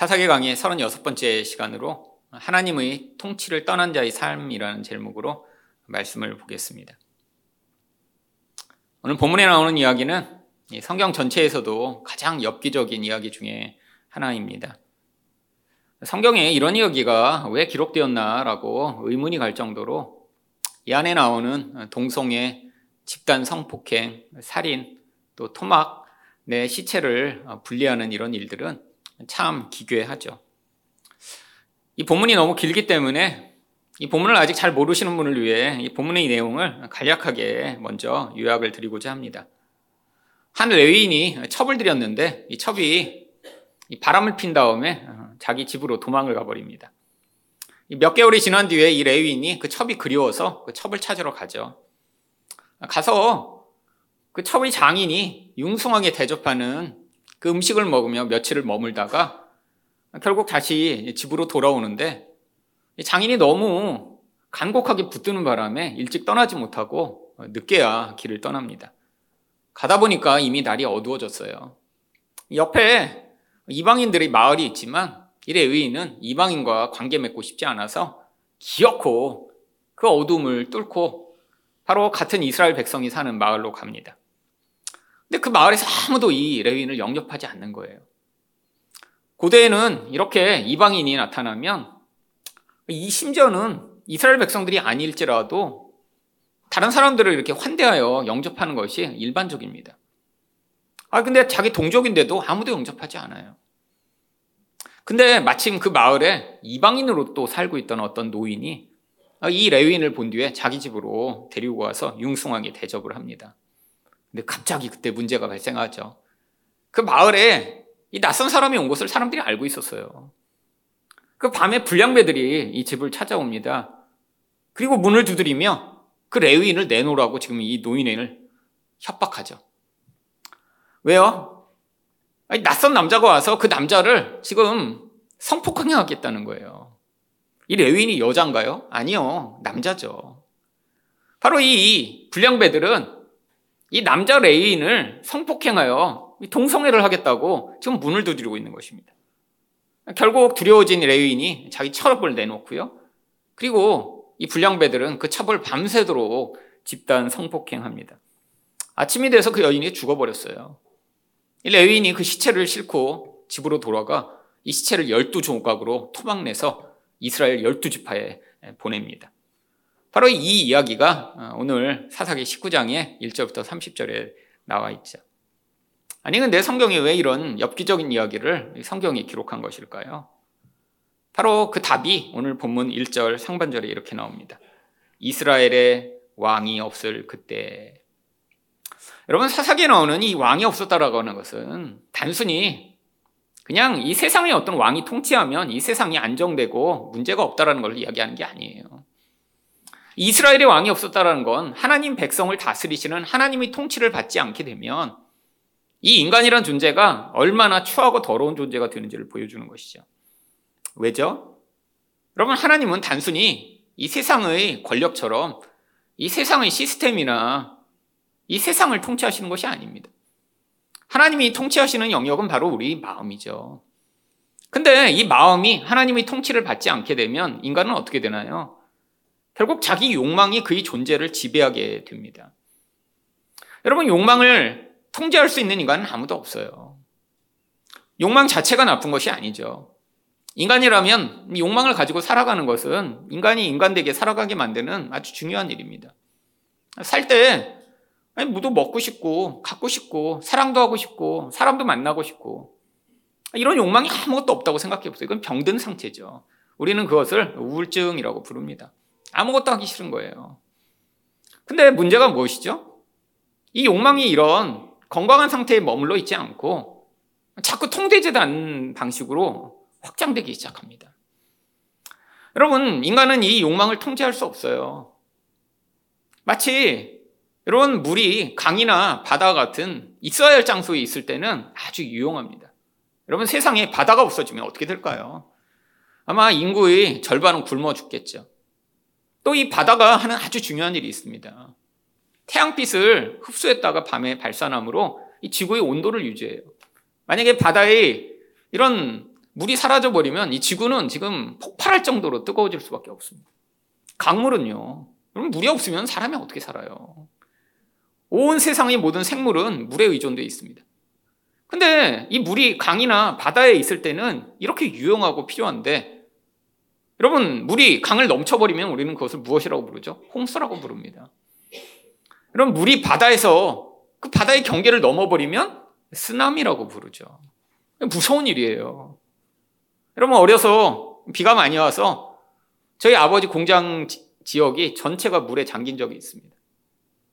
사사기 강의 36번째 시간으로 하나님의 통치를 떠난 자의 삶이라는 제목으로 말씀을 보겠습니다. 오늘 본문에 나오는 이야기는 성경 전체에서도 가장 엽기적인 이야기 중에 하나입니다. 성경에 이런 이야기가 왜 기록되었나라고 의문이 갈 정도로 이 안에 나오는 동성애, 집단 성폭행, 살인, 또 토막, 내 시체를 분리하는 이런 일들은 참 기괴하죠. 이 본문이 너무 길기 때문에 이 본문을 아직 잘 모르시는 분을 위해 이 본문의 내용을 간략하게 먼저 요약을 드리고자 합니다. 한 레위인이 첩을 들였는데 이 첩이 바람을 핀 다음에 자기 집으로 도망을 가버립니다. 몇 개월이 지난 뒤에 이 레위인이 그 첩이 그리워서 그 첩을 찾으러 가죠. 가서 그 첩의 장인이 융숭하게 대접하는 그 음식을 먹으며 며칠을 머물다가 결국 다시 집으로 돌아오는데 장인이 너무 간곡하게 붙드는 바람에 일찍 떠나지 못하고 늦게야 길을 떠납니다. 가다 보니까 이미 날이 어두워졌어요. 옆에 이방인들의 마을이 있지만 이래 의인은 이방인과 관계 맺고 싶지 않아서 기어코 그 어둠을 뚫고 바로 같은 이스라엘 백성이 사는 마을로 갑니다. 근데 그 마을에서 아무도 이 레위인을 영접하지 않는 거예요. 고대에는 이렇게 이방인이 나타나면 이 심지어는 이스라엘 백성들이 아닐지라도 다른 사람들을 이렇게 환대하여 영접하는 것이 일반적입니다. 아, 근데 자기 동족인데도 아무도 영접하지 않아요. 근데 마침 그 마을에 이방인으로 또 살고 있던 어떤 노인이 이 레위인을 본 뒤에 자기 집으로 데리고 와서 융숭하게 대접을 합니다. 근데 갑자기 그때 문제가 발생하죠. 그 마을에 이 낯선 사람이 온 것을 사람들이 알고 있었어요. 그 밤에 불량배들이 이 집을 찾아옵니다. 그리고 문을 두드리며 그 레위인을 내놓으라고 지금 이 노인을 협박하죠. 왜요? 아니, 낯선 남자가 와서 그 남자를 지금 성폭행하겠다는 거예요. 이 레위인이 여잔가요? 아니요. 남자죠. 바로 이 불량배들은 이 남자 레이인을 성폭행하여 동성애를 하겠다고 지금 문을 두드리고 있는 것입니다. 결국 두려워진 레이인이 자기 철업을 내놓고요. 그리고 이 불량배들은 그 첩을 밤새도록 집단 성폭행합니다. 아침이 돼서 그 여인이 죽어버렸어요. 이 레위인이 그 시체를 싣고 집으로 돌아가 이 시체를 열두 조각으로 토막내서 이스라엘 열두 지파에 보냅니다. 바로 이 이야기가 어, 오늘 사사기 19장의 1절부터 30절에 나와 있죠. 아니, 근데 성경이 왜 이런 엽기적인 이야기를 성경이 기록한 것일까요? 바로 그 답이 오늘 본문 1절 상반절에 이렇게 나옵니다. 이스라엘의 왕이 없을 그때. 여러분, 사사기에 나오는 이 왕이 없었다라고 하는 것은 단순히 그냥 이 세상에 어떤 왕이 통치하면 이 세상이 안정되고 문제가 없다라는 걸 이야기하는 게 아니에요. 이스라엘의 왕이 없었다는 건 하나님 백성을 다스리시는 하나님의 통치를 받지 않게 되면 이 인간이란 존재가 얼마나 추하고 더러운 존재가 되는지를 보여주는 것이죠. 왜죠? 여러분, 하나님은 단순히 이 세상의 권력처럼 이 세상의 시스템이나 이 세상을 통치하시는 것이 아닙니다. 하나님이 통치하시는 영역은 바로 우리 마음이죠. 근데 이 마음이 하나님의 통치를 받지 않게 되면 인간은 어떻게 되나요? 결국 자기 욕망이 그의 존재를 지배하게 됩니다. 여러분, 욕망을 통제할 수 있는 인간은 아무도 없어요. 욕망 자체가 나쁜 것이 아니죠. 인간이라면 욕망을 가지고 살아가는 것은 인간이 인간되게 살아가게 만드는 아주 중요한 일입니다. 살 때, 무도 먹고 싶고, 갖고 싶고, 사랑도 하고 싶고, 사람도 만나고 싶고, 이런 욕망이 아무것도 없다고 생각해 보세요. 이건 병든 상태죠. 우리는 그것을 우울증이라고 부릅니다. 아무것도 하기 싫은 거예요. 근데 문제가 무엇이죠? 이 욕망이 이런 건강한 상태에 머물러 있지 않고 자꾸 통되지 않는 방식으로 확장되기 시작합니다. 여러분, 인간은 이 욕망을 통제할 수 없어요. 마치 이런 물이 강이나 바다 같은 있어야 할 장소에 있을 때는 아주 유용합니다. 여러분, 세상에 바다가 없어지면 어떻게 될까요? 아마 인구의 절반은 굶어 죽겠죠. 또 이 바다가 하는 아주 중요한 일이 있습니다. 태양빛을 흡수했다가 밤에 발산함으로 이 지구의 온도를 유지해요. 만약에 바다에 이런 물이 사라져 버리면 이 지구는 지금 폭발할 정도로 뜨거워질 수밖에 없습니다. 강물은요. 그럼 물이 없으면 사람이 어떻게 살아요? 온 세상의 모든 생물은 물에 의존되어 있습니다. 근데 이 물이 강이나 바다에 있을 때는 이렇게 유용하고 필요한데 여러분 물이 강을 넘쳐버리면 우리는 그것을 무엇이라고 부르죠? 홍수라고 부릅니다. 그럼 물이 바다에서 그 바다의 경계를 넘어버리면 쓰나미라고 부르죠. 무서운 일이에요. 여러분 어려서 비가 많이 와서 저희 아버지 공장 지역이 전체가 물에 잠긴 적이 있습니다.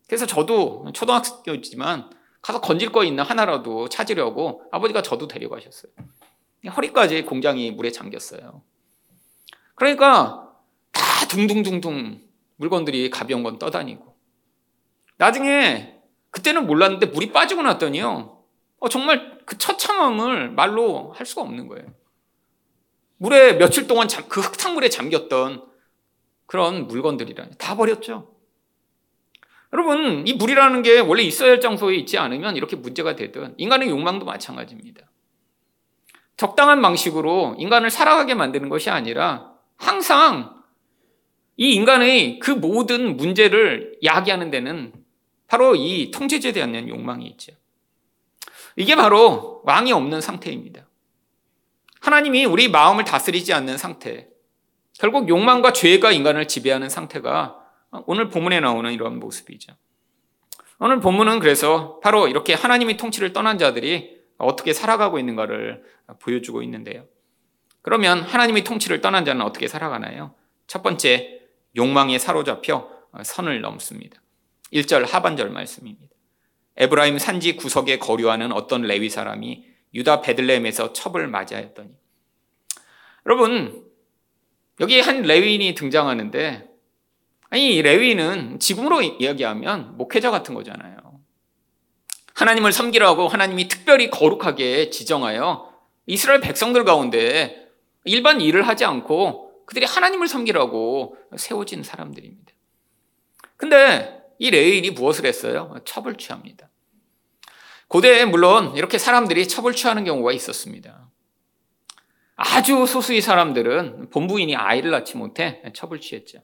그래서 저도 초등학교지만 가서 건질 거 있나 하나라도 찾으려고 아버지가 저도 데려가셨어요. 허리까지 공장이 물에 잠겼어요. 그러니까 다 둥둥둥둥 물건들이 가벼운 건 떠다니고 나중에 그때는 몰랐는데 물이 빠지고 났더니요. 어, 정말 그 처참함을 말로 할 수가 없는 거예요. 물에 며칠 동안 잠, 그 흙탕물에 잠겼던 그런 물건들이라 다 버렸죠. 여러분, 이 물이라는 게 원래 있어야 할 장소에 있지 않으면 이렇게 문제가 되든 인간의 욕망도 마찬가지입니다. 적당한 방식으로 인간을 살아가게 만드는 것이 아니라 항상 이 인간의 그 모든 문제를 야기하는 데는 바로 이 통제제에 대한 욕망이 있죠. 이게 바로 왕이 없는 상태입니다. 하나님이 우리 마음을 다스리지 않는 상태. 결국 욕망과 죄가 인간을 지배하는 상태가 오늘 본문에 나오는 이런 모습이죠. 오늘 본문은 그래서 바로 이렇게 하나님의 통치를 떠난 자들이 어떻게 살아가고 있는가를 보여주고 있는데요. 그러면 하나님의 통치를 떠난 자는 어떻게 살아가나요? 첫 번째, 욕망에 사로잡혀 선을 넘습니다. 1절 하반절 말씀입니다. 에브라임 산지 구석에 거류하는 어떤 레위 사람이 유다 베들레헴에서 첩을 맞이하였더니 여러분 여기 한 레위인이 등장하는데 아니 레위인은 지금으로 이야기하면 목회자 같은 거잖아요. 하나님을 섬기라고 하나님이 특별히 거룩하게 지정하여 이스라엘 백성들 가운데 일반 일을 하지 않고 그들이 하나님을 섬기라고 세워진 사람들입니다. 근데 이 레위인이 무엇을 했어요? 첩을 취합니다. 고대에 물론 이렇게 사람들이 첩을 취하는 경우가 있었습니다. 아주 소수의 사람들은 본부인이 아이를 낳지 못해 첩을 취했죠.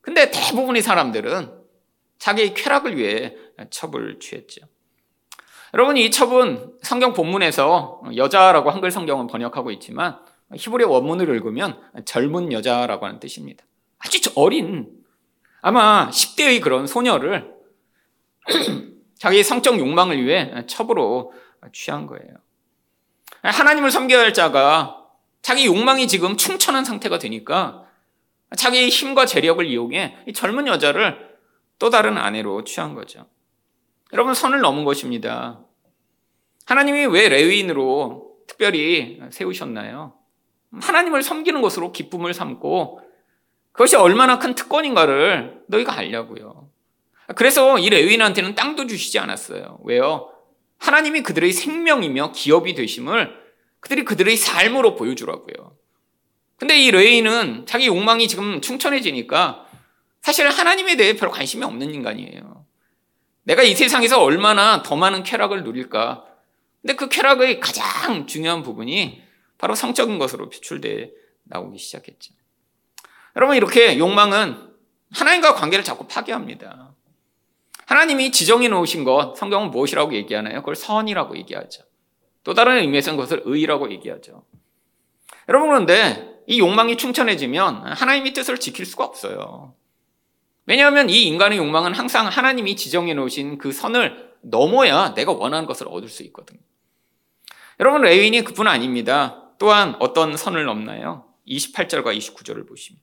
근데 대부분의 사람들은 자기의 쾌락을 위해 첩을 취했죠. 여러분, 이 첩은 성경 본문에서 여자라고 한글 성경은 번역하고 있지만 히브리 원문을 읽으면 젊은 여자라고 하는 뜻입니다. 아주 어린, 아마 10대의 그런 소녀를 자기의 성적 욕망을 위해 첩으로 취한 거예요. 하나님을 섬겨야 할 자가 자기 욕망이 지금 충천한 상태가 되니까 자기의 힘과 재력을 이용해 이 젊은 여자를 또 다른 아내로 취한 거죠. 여러분 선을 넘은 것입니다. 하나님이 왜 레위인으로 특별히 세우셨나요? 하나님을 섬기는 것으로 기쁨을 삼고 그것이 얼마나 큰 특권인가를 너희가 알려고요. 그래서 이 레위인한테는 땅도 주시지 않았어요. 왜요? 하나님이 그들의 생명이며 기업이 되심을 그들이 그들의 삶으로 보여주라고요. 근데 이 레위인은 자기 욕망이 지금 충천해지니까 사실 하나님에 대해 별 관심이 없는 인간이에요. 내가 이 세상에서 얼마나 더 많은 쾌락을 누릴까. 근데 그 쾌락의 가장 중요한 부분이 바로 성적인 것으로 표출돼 나오기 시작했죠. 여러분 이렇게 욕망은 하나님과 관계를 자꾸 파괴합니다. 하나님이 지정해 놓으신 것 성경은 무엇이라고 얘기하나요? 그걸 선이라고 얘기하죠. 또 다른 의미에서는 그것을 의라고 얘기하죠. 여러분 그런데 이 욕망이 충천해지면 하나님의 뜻을 지킬 수가 없어요. 왜냐하면 이 인간의 욕망은 항상 하나님이 지정해 놓으신 그 선을 넘어야 내가 원하는 것을 얻을 수 있거든요. 여러분 레윈이 그뿐 아닙니다. 또한 어떤 선을 넘나요? 28절과 29절을 보시면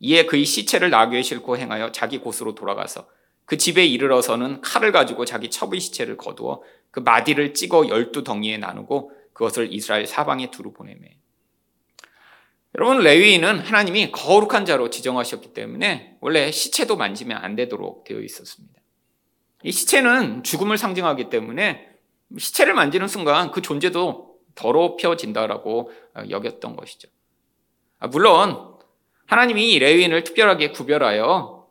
이에 그의 시체를 나귀에 싣고 행하여 자기 곳으로 돌아가서 그 집에 이르러서는 칼을 가지고 자기 첩의 시체를 거두어 그 마디를 찍어 열두 덩이에 나누고 그것을 이스라엘 사방에 두루 보내매. 여러분 레위인은 하나님이 거룩한 자로 지정하셨기 때문에 원래 시체도 만지면 안 되도록 되어 있었습니다. 이 시체는 죽음을 상징하기 때문에 시체를 만지는 순간 그 존재도 더럽혀진다라고 여겼던 것이죠. 아, 물론 하나님이 레위인을 특별하게 구별하여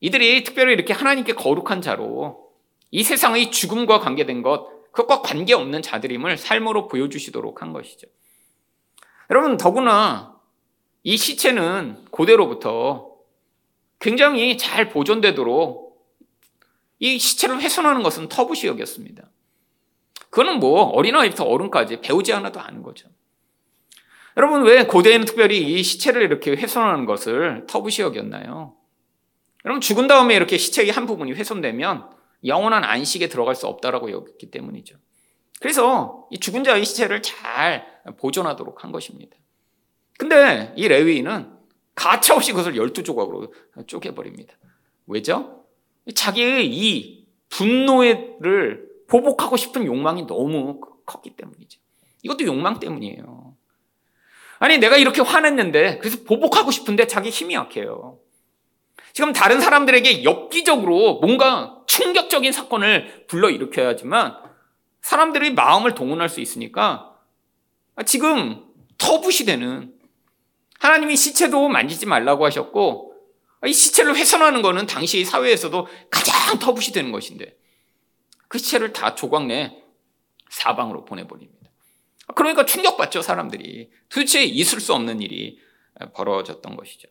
이들이 특별히 이렇게 하나님께 거룩한 자로 이 세상의 죽음과 관계된 것, 그것과 관계없는 자들임을 삶으로 보여주시도록 한 것이죠. 여러분, 더구나 이 시체는 고대로부터 굉장히 잘 보존되도록 이 시체를 훼손하는 것은 터부시역이었습니다. 그거는 뭐 어린아이부터 어른까지 배우지 않아도 아는 거죠. 여러분 왜 고대에는 특별히 이 시체를 이렇게 훼손하는 것을 터부시역이었나요? 여러분 죽은 다음에 이렇게 시체의 한 부분이 훼손되면 영원한 안식에 들어갈 수 없다라고 여겼기 때문이죠. 그래서 이 죽은 자의 시체를 잘 보존하도록 한 것입니다. 근데 이 레위인은 가차없이 그것을 열두 조각으로 쪼개버립니다. 왜죠? 자기의 이 분노를 보복하고 싶은 욕망이 너무 컸기 때문이죠. 이것도 욕망 때문이에요. 아니, 내가 이렇게 화냈는데, 그래서 보복하고 싶은데 자기 힘이 약해요. 지금 다른 사람들에게 엽기적으로 뭔가 충격적인 사건을 불러일으켜야지만 사람들의 마음을 동원할 수 있으니까 지금 터부시 되는 하나님이 시체도 만지지 말라고 하셨고 이 시체를 훼손하는 것은 당시 사회에서도 가장 터부시 되는 것인데 그 시체를 다 조각 내 사방으로 보내버립니다. 그러니까 충격받죠 사람들이 도대체 있을 수 없는 일이 벌어졌던 것이죠.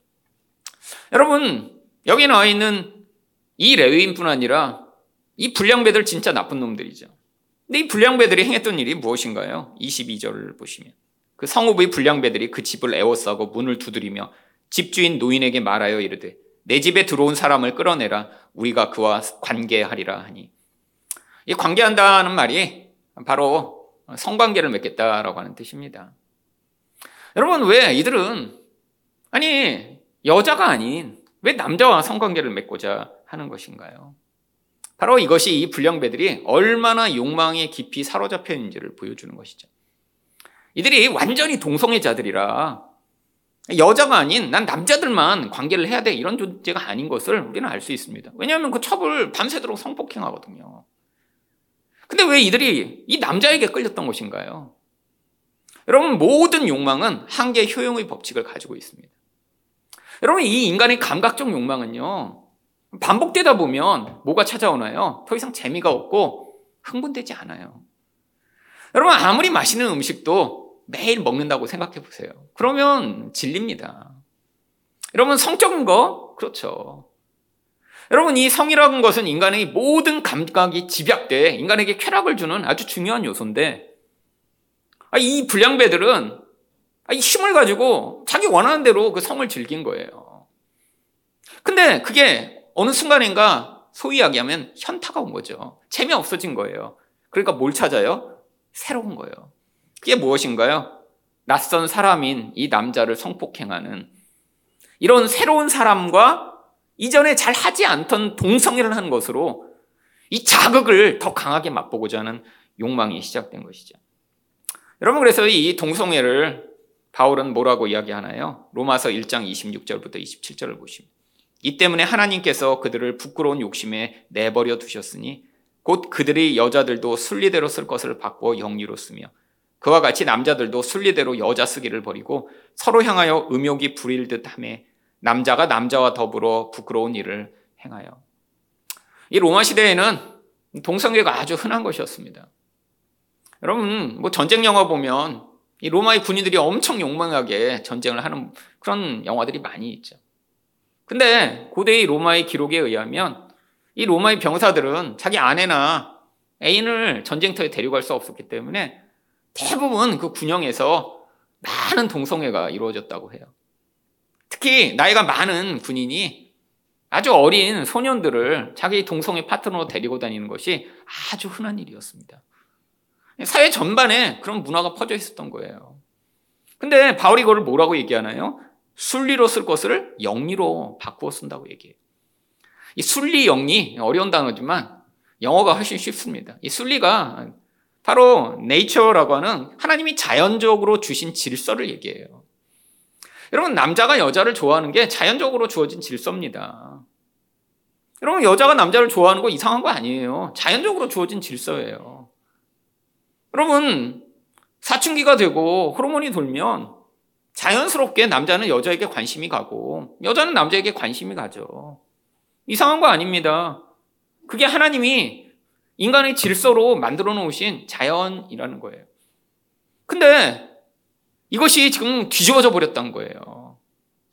여러분 여기 나와 있는 이 레위인뿐 아니라 이 불량배들 진짜 나쁜 놈들이죠. 근데 이 불량배들이 행했던 일이 무엇인가요? 22절을 보시면 그 성읍의 불량배들이 그 집을 에워싸고 문을 두드리며 집주인 노인에게 말하여 이르되 내 집에 들어온 사람을 끌어내라 우리가 그와 관계하리라 하니 이 관계한다는 말이 바로 성관계를 맺겠다라고 하는 뜻입니다. 여러분 왜 이들은 아니 여자가 아닌 왜 남자와 성관계를 맺고자 하는 것인가요? 바로 이것이 이 불량배들이 얼마나 욕망에 깊이 사로잡혀 있는지를 보여주는 것이죠. 이들이 완전히 동성애자들이라 여자가 아닌 난 남자들만 관계를 해야 돼 이런 존재가 아닌 것을 우리는 알 수 있습니다. 왜냐하면 그 첩을 밤새도록 성폭행하거든요. 근데 왜 이들이 이 남자에게 끌렸던 것인가요? 여러분 모든 욕망은 한계 효용의 법칙을 가지고 있습니다. 여러분 이 인간의 감각적 욕망은요 반복되다 보면 뭐가 찾아오나요? 더 이상 재미가 없고 흥분되지 않아요. 여러분 아무리 맛있는 음식도 매일 먹는다고 생각해 보세요. 그러면 질립니다. 여러분 성적인 거 그렇죠. 여러분 이 성이라는 것은 인간의 모든 감각이 집약돼 인간에게 쾌락을 주는 아주 중요한 요소인데 아, 이 불량배들은 아, 이 힘을 가지고 자기 원하는 대로 그 성을 즐긴 거예요. 근데 그게 어느 순간인가 소위 이야기하면 현타가 온 거죠. 재미없어진 거예요. 그러니까 뭘 찾아요? 새로운 거예요. 그게 무엇인가요? 낯선 사람인 이 남자를 성폭행하는 이런 새로운 사람과 이전에 잘 하지 않던 동성애를 하는 것으로 이 자극을 더 강하게 맛보고자 하는 욕망이 시작된 것이죠. 여러분 그래서 이 동성애를 바울은 뭐라고 이야기하나요? 로마서 1장 26절부터 27절을 보시면 이 때문에 하나님께서 그들을 부끄러운 욕심에 내버려 두셨으니 곧 그들의 여자들도 순리대로 쓸 것을 바꿔 영리로 쓰며 그와 같이 남자들도 순리대로 여자 쓰기를 버리고 서로 향하여 음욕이 부릴 듯함에 남자가 남자와 더불어 부끄러운 일을 행하여 이 로마 시대에는 동성애가 아주 흔한 것이었습니다. 여러분 뭐 전쟁 영화 보면 이 로마의 군인들이 엄청 욕망하게 전쟁을 하는 그런 영화들이 많이 있죠. 근데 고대의 로마의 기록에 의하면 이 로마의 병사들은 자기 아내나 애인을 전쟁터에 데려갈 수 없었기 때문에 대부분 그 군영에서 많은 동성애가 이루어졌다고 해요. 특히 나이가 많은 군인이 아주 어린 소년들을 자기 동성애 파트너로 데리고 다니는 것이 아주 흔한 일이었습니다. 사회 전반에 그런 문화가 퍼져 있었던 거예요. 근데 바울이 그걸 뭐라고 얘기하나요? 순리로 쓸 것을 영리로 바꾸어 쓴다고 얘기해요. 이 순리 영리 어려운 단어지만 영어가 훨씬 쉽습니다. 이 순리가 바로 네이처라고 하는 하나님이 자연적으로 주신 질서를 얘기해요. 여러분 남자가 여자를 좋아하는 게 자연적으로 주어진 질서입니다. 여러분 여자가 남자를 좋아하는 거 이상한 거 아니에요. 자연적으로 주어진 질서예요. 여러분 사춘기가 되고 호르몬이 돌면 자연스럽게 남자는 여자에게 관심이 가고 여자는 남자에게 관심이 가죠. 이상한 거 아닙니다. 그게 하나님이 인간의 질서로 만들어 놓으신 자연이라는 거예요. 근데 이것이 지금 뒤집어져 버렸던 거예요.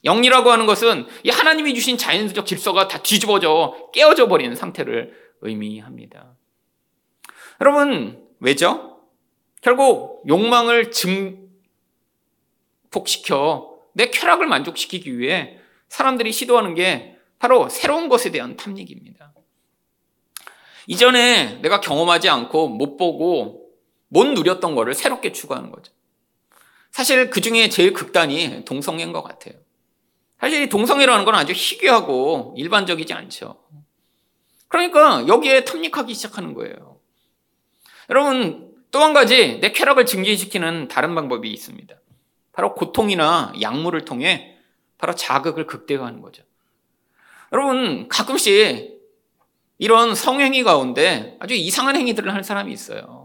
영리라고 하는 것은 이 하나님이 주신 자연적 질서가 다 뒤집어져 깨어져 버리는 상태를 의미합니다. 여러분, 왜죠? 결국 욕망을 증폭시켜 내 쾌락을 만족시키기 위해 사람들이 시도하는 게 바로 새로운 것에 대한 탐닉입니다. 이전에 내가 경험하지 않고 못 보고 못 누렸던 거를 새롭게 추구하는 거죠. 사실 그 중에 제일 극단이 동성애인 것 같아요. 사실 이 동성애라는 건 아주 희귀하고 일반적이지 않죠. 그러니까 여기에 탐닉하기 시작하는 거예요. 여러분, 또 한 가지 내 쾌락을 증진시키는 다른 방법이 있습니다. 바로 고통이나 약물을 통해 바로 자극을 극대화하는 거죠. 여러분, 가끔씩 이런 성행위 가운데 아주 이상한 행위들을 하는 사람이 있어요.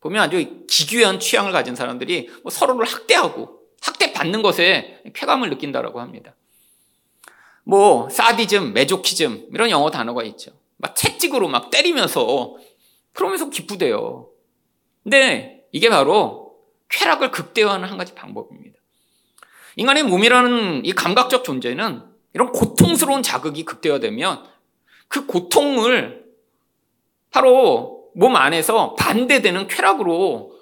보면 아주 기괴한 취향을 가진 사람들이 뭐 서로를 학대하고 학대받는 것에 쾌감을 느낀다라고 합니다. 뭐 사디즘, 메조키즘 이런 영어 단어가 있죠. 막 채찍으로 막 때리면서 그러면서 기쁘대요. 근데 이게 바로 쾌락을 극대화하는 한 가지 방법입니다. 인간의 몸이라는 이 감각적 존재는 이런 고통스러운 자극이 극대화되면 그 고통을 바로 몸 안에서 반대되는 쾌락으로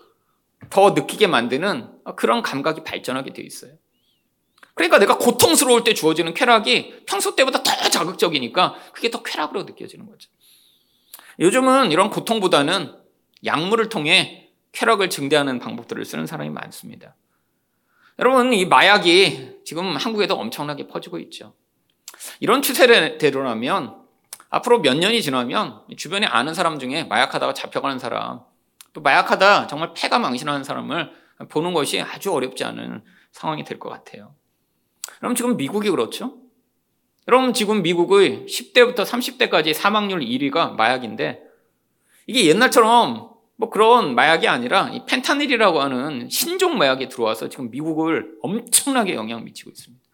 더 느끼게 만드는 그런 감각이 발전하게 되어 있어요. 그러니까 내가 고통스러울 때 주어지는 쾌락이 평소 때보다 더 자극적이니까 그게 더 쾌락으로 느껴지는 거죠. 요즘은 이런 고통보다는 약물을 통해 쾌락을 증대하는 방법들을 쓰는 사람이 많습니다. 여러분, 이 마약이 지금 한국에도 엄청나게 퍼지고 있죠. 이런 추세대로라면 앞으로 몇 년이 지나면 주변에 아는 사람 중에 마약하다가 잡혀가는 사람, 또 마약하다 정말 폐가 망신하는 사람을 보는 것이 아주 어렵지 않은 상황이 될 것 같아요. 그럼 지금 미국이 그렇죠? 여러분 지금 미국의 10대부터 30대까지 사망률 1위가 마약인데 이게 옛날처럼 뭐 그런 마약이 아니라 이 펜타닐이라고 하는 신종 마약이 들어와서 지금 미국을 엄청나게 영향 미치고 있습니다.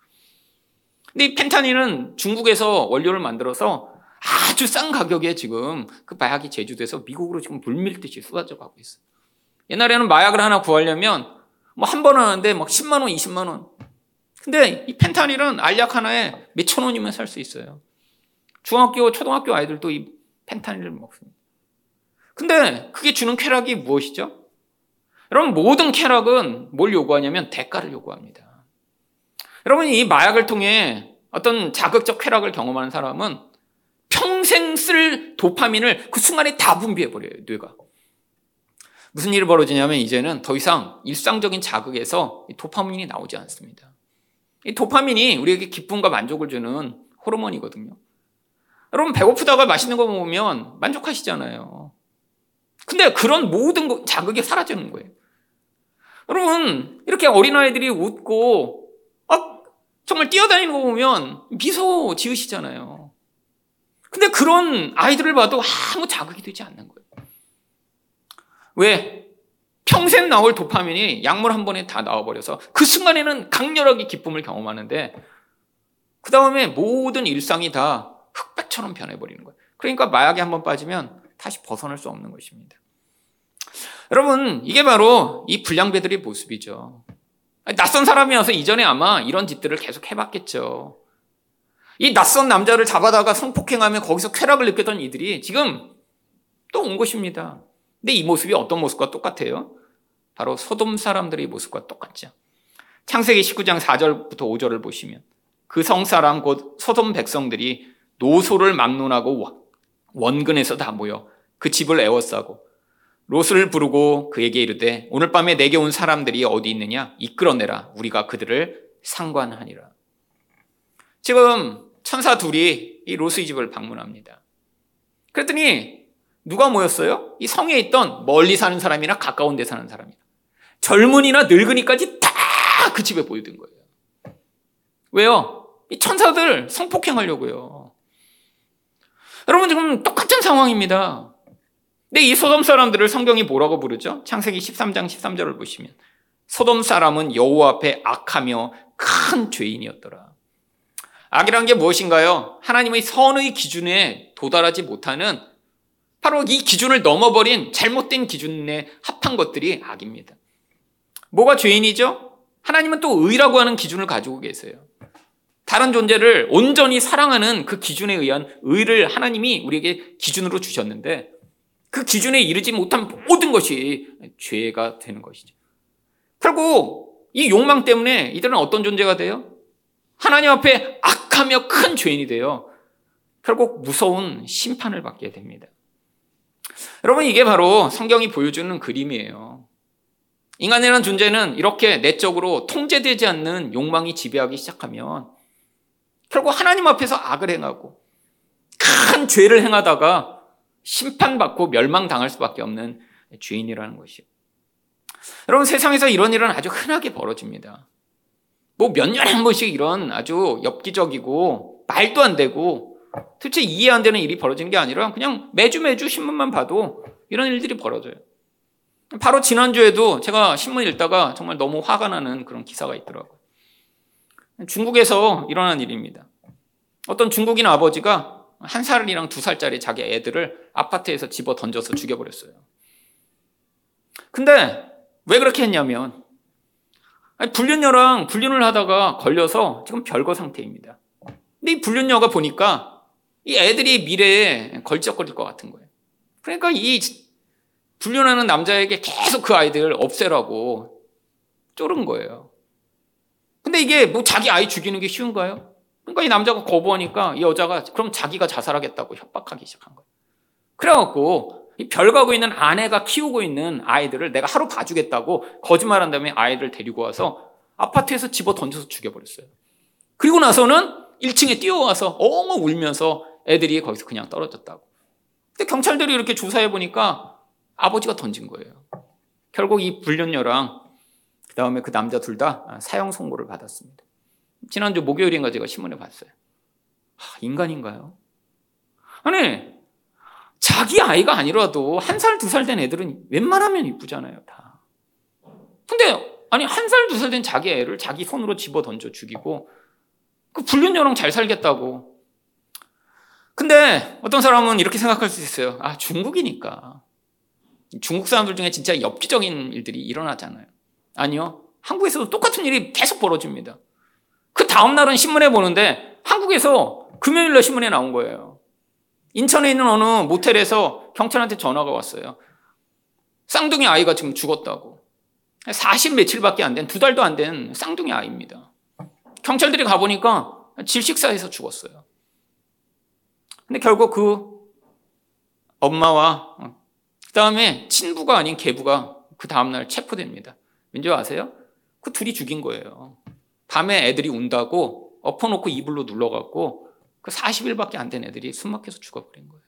근데 이 펜타닐은 중국에서 원료를 만들어서 아주 싼 가격에 지금 그 마약이 제주돼서 미국으로 지금 물밀듯이 쏟아져 가고 있어요. 옛날에는 마약을 하나 구하려면 뭐 한 번 하는데 막 10만 원, 20만 원. 근데 이 펜타닐은 알약 하나에 몇천 원이면 살 수 있어요. 중학교, 초등학교 아이들도 이 펜타닐을 먹습니다. 근데 그게 주는 쾌락이 무엇이죠? 여러분, 모든 쾌락은 뭘 요구하냐면 대가를 요구합니다. 여러분, 이 마약을 통해 어떤 자극적 쾌락을 경험하는 사람은 평생 쓸 도파민을 그 순간에 다 분비해버려요, 뇌가. 무슨 일이 벌어지냐면 이제는 더 이상 일상적인 자극에서 도파민이 나오지 않습니다. 이 도파민이 우리에게 기쁨과 만족을 주는 호르몬이거든요. 여러분, 배고프다가 맛있는 거 먹으면 만족하시잖아요. 근데 그런 모든 자극이 사라지는 거예요. 여러분, 이렇게 어린아이들이 웃고, 아, 정말 뛰어다니는 거 보면 미소 지으시잖아요. 근데 그런 아이들을 봐도 아무 자극이 되지 않는 거예요. 왜? 평생 나올 도파민이 약물 한 번에 다 나와버려서 그 순간에는 강렬하게 기쁨을 경험하는데 그 다음에 모든 일상이 다 흑백처럼 변해버리는 거예요. 그러니까 마약에 한 번 빠지면 다시 벗어날 수 없는 것입니다. 여러분, 이게 바로 이 불량배들의 모습이죠. 낯선 사람이어서 이전에 아마 이런 짓들을 계속 해봤겠죠. 이 낯선 남자를 잡아다가 성폭행하며 거기서 쾌락을 느꼈던 이들이 지금 또 온 것입니다. 근데 이 모습이 어떤 모습과 똑같아요? 바로 소돔 사람들의 모습과 똑같죠. 창세기 19장 4절부터 5절을 보시면 그 성사람 곧 소돔 백성들이 노소를 막론하고 원근에서 다 모여 그 집을 에워싸고 롯을 부르고 그에게 이르되 오늘 밤에 내게 온 사람들이 어디 있느냐 이끌어내라 우리가 그들을 상관하니라. 지금 천사 둘이 이 롯의 집을 방문합니다. 그랬더니 누가 모였어요? 이 성에 있던 멀리 사는 사람이나 가까운 데 사는 사람이나 젊은이나 늙은이까지 다 그 집에 보이던 거예요. 왜요? 이 천사들 성폭행하려고요. 여러분 지금 똑같은 상황입니다. 근데 이 소돔 사람들을 성경이 뭐라고 부르죠? 창세기 13장 13절을 보시면 소돔 사람은 여호와 앞에 악하며 큰 죄인이었더라. 악이란 게 무엇인가요? 하나님의 선의 기준에 도달하지 못하는 바로 이 기준을 넘어버린 잘못된 기준에 합한 것들이 악입니다. 뭐가 죄인이죠? 하나님은 또 의라고 하는 기준을 가지고 계세요. 다른 존재를 온전히 사랑하는 그 기준에 의한 의를 하나님이 우리에게 기준으로 주셨는데 그 기준에 이르지 못한 모든 것이 죄가 되는 것이죠. 결국 이 욕망 때문에 이들은 어떤 존재가 돼요? 하나님 앞에 악하며 큰 죄인이 돼요. 결국 무서운 심판을 받게 됩니다. 여러분, 이게 바로 성경이 보여주는 그림이에요. 인간이라는 존재는 이렇게 내적으로 통제되지 않는 욕망이 지배하기 시작하면 결국 하나님 앞에서 악을 행하고 큰 죄를 행하다가 심판받고 멸망당할 수밖에 없는 죄인이라는 것이요. 여러분 세상에서 이런 일은 아주 흔하게 벌어집니다. 뭐 몇 년에 한 번씩 이런 아주 엽기적이고 말도 안 되고 도대체 이해 안 되는 일이 벌어지는 게 아니라 그냥 매주 매주 신문만 봐도 이런 일들이 벌어져요. 바로 지난주에도 제가 신문 읽다가 정말 너무 화가 나는 그런 기사가 있더라고요. 중국에서 일어난 일입니다. 어떤 중국인 아버지가 한 살이랑 두 살짜리 자기 애들을 아파트에서 집어 던져서 죽여버렸어요. 근데 왜 그렇게 했냐면 불륜녀랑 불륜을 하다가 걸려서 지금 별거 상태입니다. 근데 이 불륜녀가 보니까 이 애들이 미래에 걸쩍거릴 것 같은 거예요. 그러니까 이 불륜하는 남자에게 계속 그 아이들 없애라고 쫄은 거예요. 근데 이게 뭐 자기 아이 죽이는 게 쉬운가요? 그러니까 이 남자가 거부하니까 이 여자가 그럼 자기가 자살하겠다고 협박하기 시작한 거예요. 그래갖고 별 가고 있는 아내가 키우고 있는 아이들을 내가 하루 봐주겠다고 거짓말한 다음에 아이를 데리고 와서 아파트에서 집어 던져서 죽여버렸어요. 그리고 나서는 1층에 뛰어와서 엉엉 울면서 애들이 거기서 그냥 떨어졌다고. 근데 경찰들이 이렇게 조사해 보니까 아버지가 던진 거예요. 결국 이 불륜녀랑 그 다음에 그 남자 둘 다 사형 선고를 받았습니다. 지난주 목요일인가 제가 신문에 봤어요. 하, 인간인가요? 아니, 자기 아이가 아니라도 한 살, 두 살 된 애들은 웬만하면 이쁘잖아요, 다. 근데, 아니, 한 살, 두 살 된 자기 애를 자기 손으로 집어 던져 죽이고, 그 불륜녀랑 잘 살겠다고. 근데 어떤 사람은 이렇게 생각할 수 있어요. 아, 중국이니까. 중국 사람들 중에 진짜 엽기적인 일들이 일어나잖아요. 아니요. 한국에서도 똑같은 일이 계속 벌어집니다. 그 다음날은 신문에 보는데 한국에서 금요일날 신문에 나온 거예요. 인천에 있는 어느 모텔에서 경찰한테 전화가 왔어요. 쌍둥이 아이가 지금 죽었다고. 40 며칠밖에 안 된, 두 달도 안 된 쌍둥이 아이입니다. 경찰들이 가보니까 질식사에서 죽었어요. 근데 결국 그 엄마와 그 다음에 친부가 아닌 계부가 그 다음날 체포됩니다. 왠지 아세요? 그 둘이 죽인 거예요. 밤에 애들이 운다고 엎어놓고 이불로 눌러갖고 그 40일밖에 안 된 애들이 숨막혀서 죽어버린 거예요.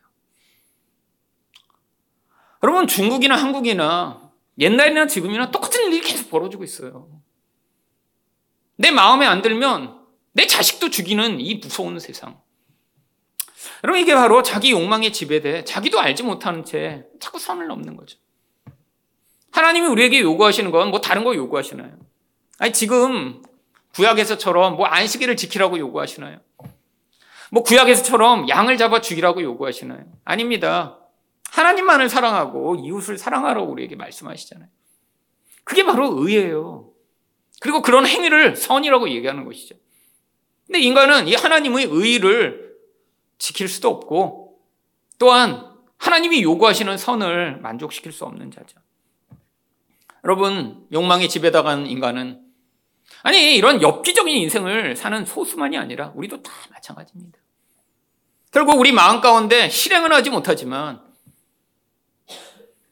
여러분 중국이나 한국이나 옛날이나 지금이나 똑같은 일이 계속 벌어지고 있어요. 내 마음에 안 들면 내 자식도 죽이는 이 무서운 세상. 여러분 이게 바로 자기 욕망에 지배돼 자기도 알지 못하는 채 자꾸 선을 넘는 거죠. 하나님이 우리에게 요구하시는 건 뭐 다른 거 요구하시나요? 아니 지금 구약에서처럼 뭐 안식일을 지키라고 요구하시나요? 뭐 구약에서처럼 양을 잡아 죽이라고 요구하시나요? 아닙니다. 하나님만을 사랑하고 이웃을 사랑하라고 우리에게 말씀하시잖아요. 그게 바로 의예요. 그리고 그런 행위를 선이라고 얘기하는 것이죠. 근데 인간은 이 하나님의 의를 지킬 수도 없고 또한 하나님이 요구하시는 선을 만족시킬 수 없는 자죠. 여러분, 욕망에 지배당한 인간은 아니, 이런 엽기적인 인생을 사는 소수만이 아니라 우리도 다 마찬가지입니다. 결국 우리 마음 가운데 실행은 하지 못하지만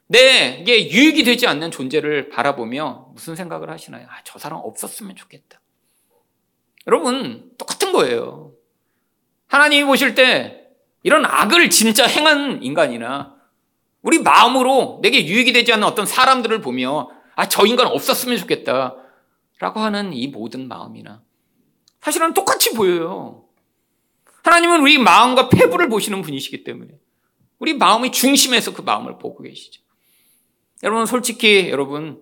내게 유익이 되지 않는 존재를 바라보며 무슨 생각을 하시나요? 아, 저 사람 없었으면 좋겠다. 여러분, 똑같은 거예요. 하나님이 보실 때 이런 악을 진짜 행한 인간이나 우리 마음으로 내게 유익이 되지 않는 어떤 사람들을 보며 아, 저 인간 없었으면 좋겠다. 라고 하는 이 모든 마음이나 사실은 똑같이 보여요. 하나님은 우리 마음과 폐부를 보시는 분이시기 때문에 우리 마음의 중심에서 그 마음을 보고 계시죠. 여러분 솔직히 여러분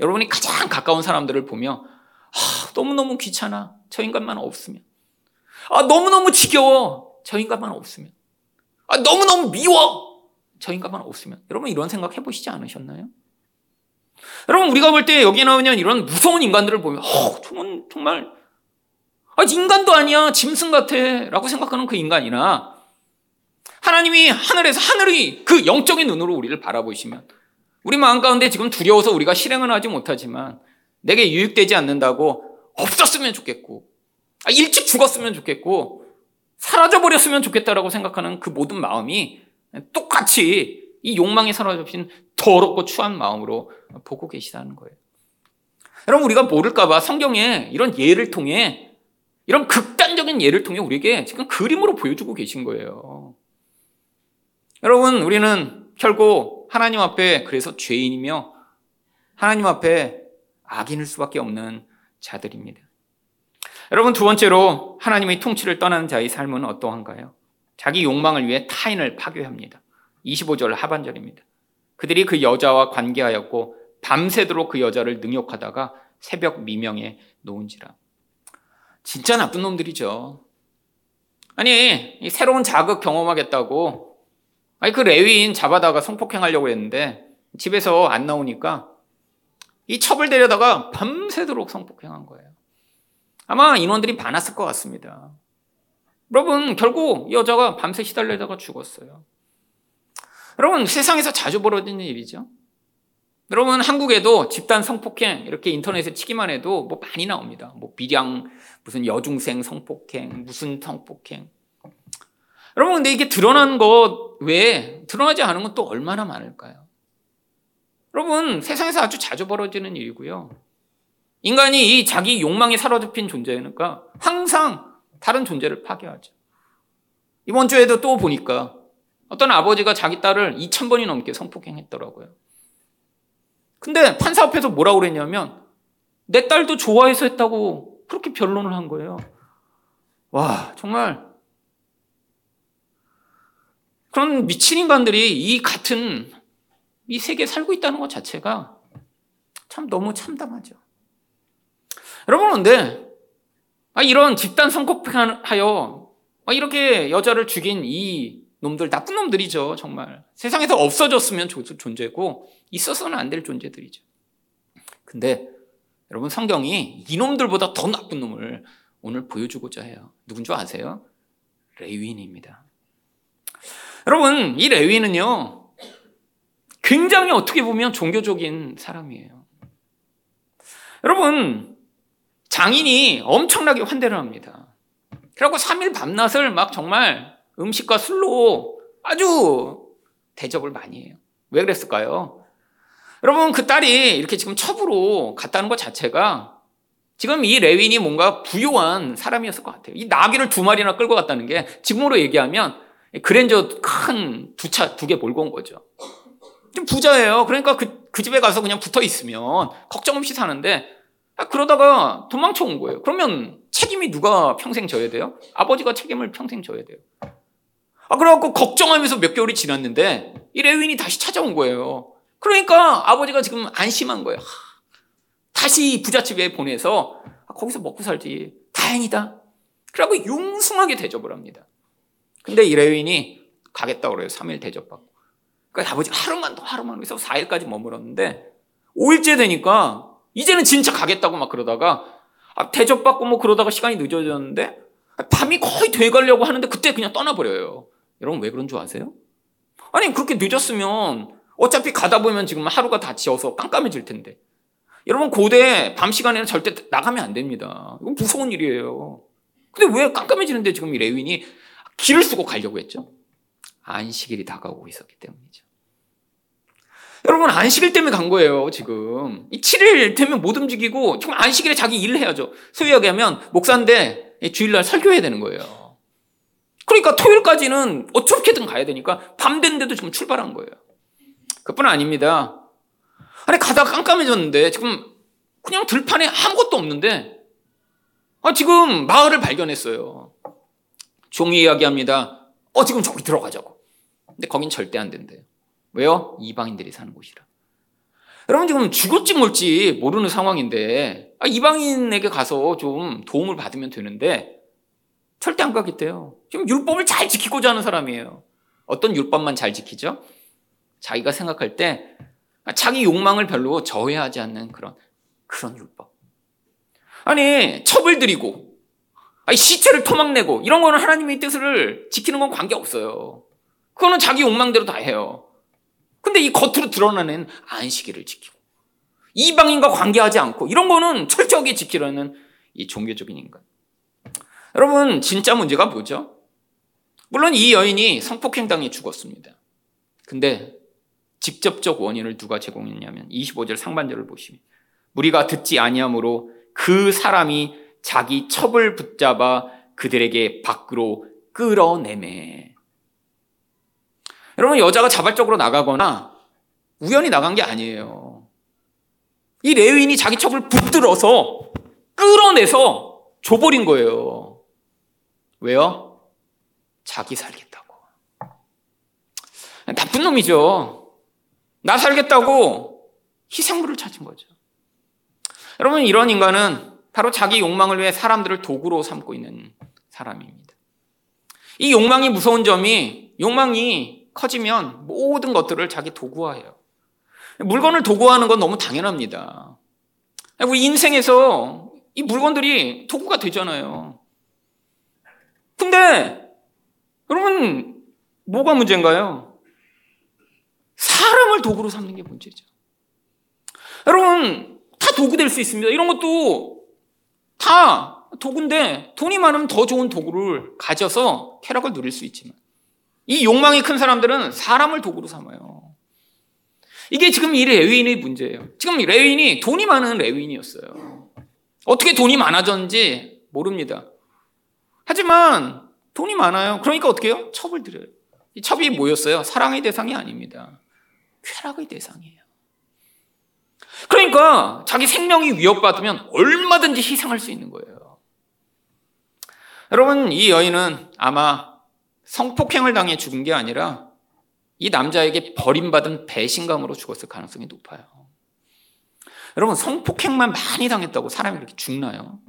여러분이 가장 가까운 사람들을 보며 아, 너무너무 귀찮아. 저 인간만 없으면. 아, 너무너무 지겨워. 저 인간만 없으면. 아, 너무너무 미워. 저 인간만 없으면. 여러분 이런 생각 해보시지 않으셨나요? 여러분 우리가 볼 때 여기 나오는 이런 무서운 인간들을 보면 어, 저건 정말 아, 인간도 아니야. 짐승 같아라고 생각하는 그 인간이나 하나님이 하늘에서 하늘이 그 영적인 눈으로 우리를 바라보시면 우리 마음 가운데 지금 두려워서 우리가 실행은 하지 못하지만 내게 유익되지 않는다고 없었으면 좋겠고 아, 일찍 죽었으면 좋겠고 사라져 버렸으면 좋겠다라고 생각하는 그 모든 마음이 똑같이 이 욕망에 사로잡힌 더럽고 추한 마음으로 보고 계시다는 거예요. 여러분 우리가 모를까봐 성경에 이런 예를 통해 이런 극단적인 예를 통해 우리에게 지금 그림으로 보여주고 계신 거예요. 여러분 우리는 결국 하나님 앞에 그래서 죄인이며 하나님 앞에 악인일 수밖에 없는 자들입니다. 여러분 두 번째로 하나님의 통치를 떠나는 자의 삶은 어떠한가요? 자기 욕망을 위해 타인을 파괴합니다. 25절 하반절입니다. 그들이 그 여자와 관계하였고 밤새도록 그 여자를 능욕하다가 새벽 미명에 놓은지라. 진짜 나쁜 놈들이죠. 아니, 새로운 자극 경험하겠다고, 아니, 그 레위인 잡아다가 성폭행하려고 했는데, 집에서 안 나오니까, 이 첩을 데려다가 밤새도록 성폭행한 거예요. 아마 인원들이 많았을 것 같습니다. 여러분, 결국 여자가 밤새 시달리다가 죽었어요. 여러분, 세상에서 자주 벌어지는 일이죠. 여러분, 한국에도 집단 성폭행, 이렇게 인터넷에 치기만 해도 뭐 많이 나옵니다. 뭐 비량, 무슨 여중생 성폭행, 무슨 성폭행. 여러분, 근데 이게 드러난 것 외에 드러나지 않은 건 또 얼마나 많을까요? 여러분, 세상에서 아주 자주 벌어지는 일이고요. 인간이 이 자기 욕망에 사로잡힌 존재니까 항상 다른 존재를 파괴하죠. 이번 주에도 또 보니까 어떤 아버지가 자기 딸을 2,000번이 넘게 성폭행했더라고요. 근데 판사 앞에서 뭐라고 그랬냐면 내 딸도 좋아해서 했다고 그렇게 변론을 한 거예요. 와, 정말 그런 미친 인간들이 이 같은 이 세계에 살고 있다는 것 자체가 참 너무 참담하죠. 여러분, 근데 아, 이런 집단 성폭행하여 아, 이렇게 여자를 죽인 이 놈들 나쁜 놈들이죠 정말. 세상에서 없어졌으면 존재고 있어서는 안 될 존재들이죠. 근데 여러분 성경이 이놈들보다 더 나쁜 놈을 오늘 보여주고자 해요. 누군 줄 아세요? 레위인입니다. 여러분 이 레위인은요 굉장히 어떻게 보면 종교적인 사람이에요. 여러분 장인이 엄청나게 환대를 합니다. 그리고 3일 밤낮을 막 정말 음식과 술로 아주 대접을 많이 해요. 왜 그랬을까요? 여러분, 그 딸이 이렇게 지금 첩으로 갔다는 것 자체가 지금 이 레윈이 뭔가 부유한 사람이었을 것 같아요. 이 나귀를 두 마리나 끌고 갔다는 게 지금으로 얘기하면 그랜저 큰 두 차, 두 개 몰고 온 거죠. 좀 부자예요. 그러니까 그, 그 집에 가서 그냥 붙어 있으면 걱정 없이 사는데 아, 그러다가 도망쳐 온 거예요. 그러면 책임이 누가 평생 져야 돼요? 아버지가 책임을 평생 져야 돼요. 아, 그래갖고 걱정하면서 몇 개월이 지났는데 이 레윈이 다시 찾아온 거예요. 그러니까 아버지가 지금 안심한 거예요. 다시 부잣집에 보내서 아, 거기서 먹고 살지. 다행이다. 그러고 융숭하게 대접을 합니다. 근데 이 레윈이 가겠다 그래요. 3일 대접받고. 그러니까 아버지가 하루만 더 하루만 그래서 4일까지 머물었는데 5일째 되니까 이제는 진짜 가겠다고 막 그러다가 아, 대접받고 뭐 그러다가 시간이 늦어졌는데 밤이 거의 돼가려고 하는데 그때 그냥 떠나버려요. 여러분 왜 그런 줄 아세요? 아니 그렇게 늦었으면 어차피 가다 보면 지금 하루가 다 지어서 깜깜해질 텐데. 여러분 고대 밤 시간에는 절대 나가면 안 됩니다. 이건 무서운 일이에요. 근데 왜 깜깜해지는데 지금 이 레윈이 길을 쓰고 가려고 했죠? 안식일이 다가오고 있었기 때문이죠. 여러분 안식일 때문에 간 거예요 지금 이 7일 되면 못 움직이고 지금 안식일에 자기 일을 해야죠 소위 얘기하면 목사인데 주일날 설교해야 되는 거예요 그러니까 토요일까지는 어떻게든 가야 되니까 밤 됐는데도 지금 출발한 거예요. 그뿐 아닙니다. 아니 가다가 깜깜해졌는데 지금 그냥 들판에 아무것도 없는데 아, 지금 마을을 발견했어요. 종이 이야기합니다. 어 지금 저기 들어가자고. 근데 거긴 절대 안 된대요. 왜요? 이방인들이 사는 곳이라. 여러분 지금 죽을지 몰지 모르는 상황인데 아, 이방인에게 가서 좀 도움을 받으면 되는데 절대 안 가겠대요. 지금 율법을 잘 지키고자 하는 사람이에요. 어떤 율법만 잘 지키죠? 자기가 생각할 때 자기 욕망을 별로 저해하지 않는 그런 그런 율법. 아니 들이고 아니 시체를 토막내고 이런 거는 하나님의 뜻을 지키는 건 관계 없어요. 그거는 자기 욕망대로 다 해요. 근데 이 겉으로 드러나는 안식일을 지키고 이방인과 관계하지 않고 이런 거는 철저하게 지키려는 이 종교적인 인간. 여러분 진짜 문제가 뭐죠? 물론 이 여인이 성폭행당해 죽었습니다. 근데 직접적 원인을 누가 제공했냐면 25절 상반절을 보시면 우리가 듣지 아니하므로 그 사람이 자기 첩을 붙잡아 그들에게 밖으로 끌어내매. 여러분 여자가 자발적으로 나가거나 우연히 나간 게 아니에요. 이 레위인이 자기 첩을 붙들어서 끌어내서 줘버린 거예요. 왜요? 자기 살겠다고. 나쁜 놈이죠. 나 살겠다고 희생물을 찾은 거죠. 여러분, 이런 인간은 바로 자기 욕망을 위해 사람들을 도구로 삼고 있는 사람입니다. 이 욕망이 무서운 점이 욕망이 커지면 모든 것들을 자기 도구화해요. 물건을 도구화하는 건 너무 당연합니다. 우리 인생에서 이 물건들이 도구가 되잖아요. 근데 여러분 뭐가 문제인가요? 사람을 도구로 삼는 게 문제죠. 여러분 다 도구 될 수 있습니다. 이런 것도 다 도구인데 돈이 많으면 더 좋은 도구를 가져서 쾌락을 누릴 수 있지만 이 욕망이 큰 사람들은 사람을 도구로 삼아요. 이게 지금 이 레위인의 문제예요. 지금 레위인이 돈이 많은 레위인이었어요. 어떻게 돈이 많아졌는지 모릅니다. 하지만 돈이 많아요. 그러니까 어떻게 해요? 첩을 드려요. 이 첩이 뭐였어요? 사랑의 대상이 아닙니다. 쾌락의 대상이에요. 그러니까 자기 생명이 위협받으면 얼마든지 희생할 수 있는 거예요. 여러분, 이 여인은 아마 성폭행을 당해 죽은 게 아니라 이 남자에게 버림받은 배신감으로 죽었을 가능성이 높아요. 여러분, 성폭행만 많이 당했다고 사람이 이렇게 죽나요?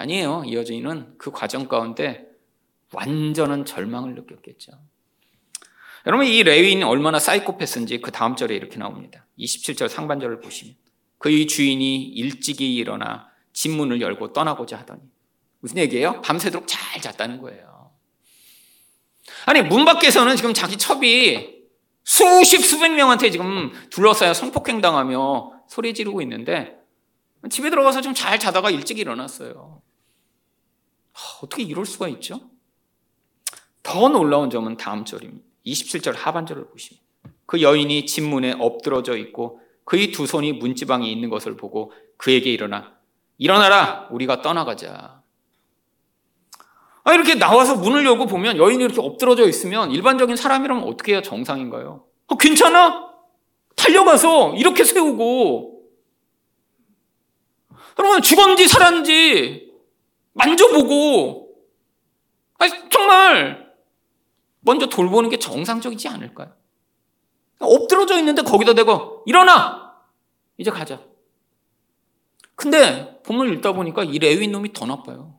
아니에요. 이 여자인은 그 과정 가운데 완전한 절망을 느꼈겠죠. 여러분, 이 레위인이 얼마나 사이코패스인지 그 다음 절에 이렇게 나옵니다. 27절 상반절을 보시면. 그의 주인이 일찍이 일어나 집 문을 열고 떠나고자 하더니. 무슨 얘기예요? 밤새도록 잘 잤다는 거예요. 아니, 문 밖에서는 지금 자기 첩이 수십, 수백 명한테 지금 둘러싸여 성폭행 당하며 소리 지르고 있는데 집에 들어가서 좀 잘 자다가 일찍 일어났어요. 어떻게 이럴 수가 있죠? 더 놀라운 점은 다음 절입니다. 27절 하반절을 보시면 그 여인이 집문에 엎드러져 있고 그의 두 손이 문지방에 있는 것을 보고 그에게 일어나 일어나라 우리가 떠나가자. 아, 이렇게 나와서 문을 열고 보면 여인이 이렇게 엎드러져 있으면 일반적인 사람이라면 어떻게 해야 정상인가요? 어, 괜찮아? 달려가서 이렇게 세우고 여러분 죽었는지 살았는지 만져보고 아니, 정말 먼저 돌보는 게 정상적이지 않을까요? 엎드러져 있는데 거기다 대고 일어나! 이제 가자. 근데 본문을 읽다 보니까 이 레위인 놈이 더 나빠요.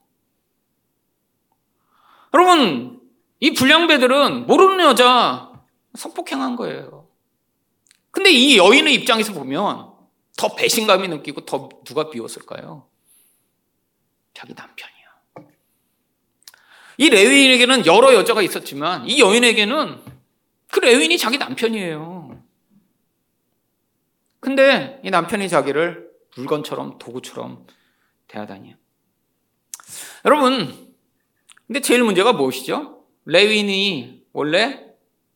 여러분, 이 불량배들은 모르는 여자 성폭행한 거예요. 근데 이 여인의 입장에서 보면 더 배신감이 느끼고 더 누가 비웠을까요? 자기 남편이야. 이 레위인에게는 여러 여자가 있었지만 이 여인에게는 그 레위인이 자기 남편이에요. 근데 이 남편이 자기를 물건처럼 도구처럼 대하다니요. 여러분, 근데 제일 문제가 무엇이죠? 레위인이 원래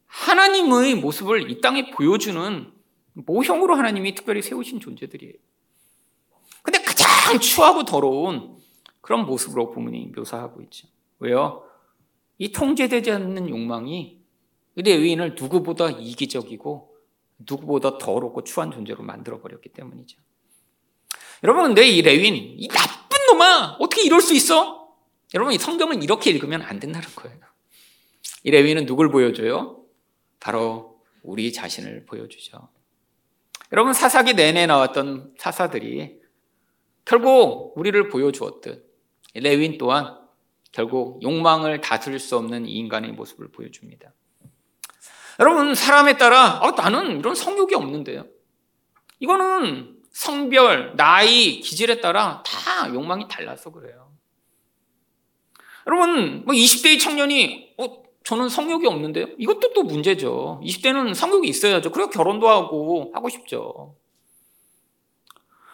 하나님의 모습을 이 땅에 보여주는 모형으로 하나님이 특별히 세우신 존재들이에요. 근데 가장 추하고 더러운 그런 모습으로 부문이 묘사하고 있죠. 왜요? 이 통제되지 않는 욕망이 레위인을 누구보다 이기적이고 누구보다 더럽고 추한 존재로 만들어 버렸기 때문이죠. 여러분, 근데 이 레위인, 이 나쁜 놈아! 어떻게 이럴 수 있어? 여러분, 이 성경을 이렇게 읽으면 안 된다는 거예요. 이 레위인은 누굴 보여줘요? 바로 우리 자신을 보여주죠. 여러분, 사사기 내내 나왔던 사사들이 결국 우리를 보여주었듯 레위인 또한 결국 욕망을 다스릴 수 없는 이 인간의 모습을 보여줍니다. 여러분, 사람에 따라 아, 나는 이런 성욕이 없는데요. 이거는 성별, 나이, 기질에 따라 다 욕망이 달라서 그래요. 여러분, 뭐 20대의 청년이 어, 저는 성욕이 없는데요? 이것도 또 문제죠. 20대는 성욕이 있어야죠. 그래야 결혼도 하고 하고 싶죠.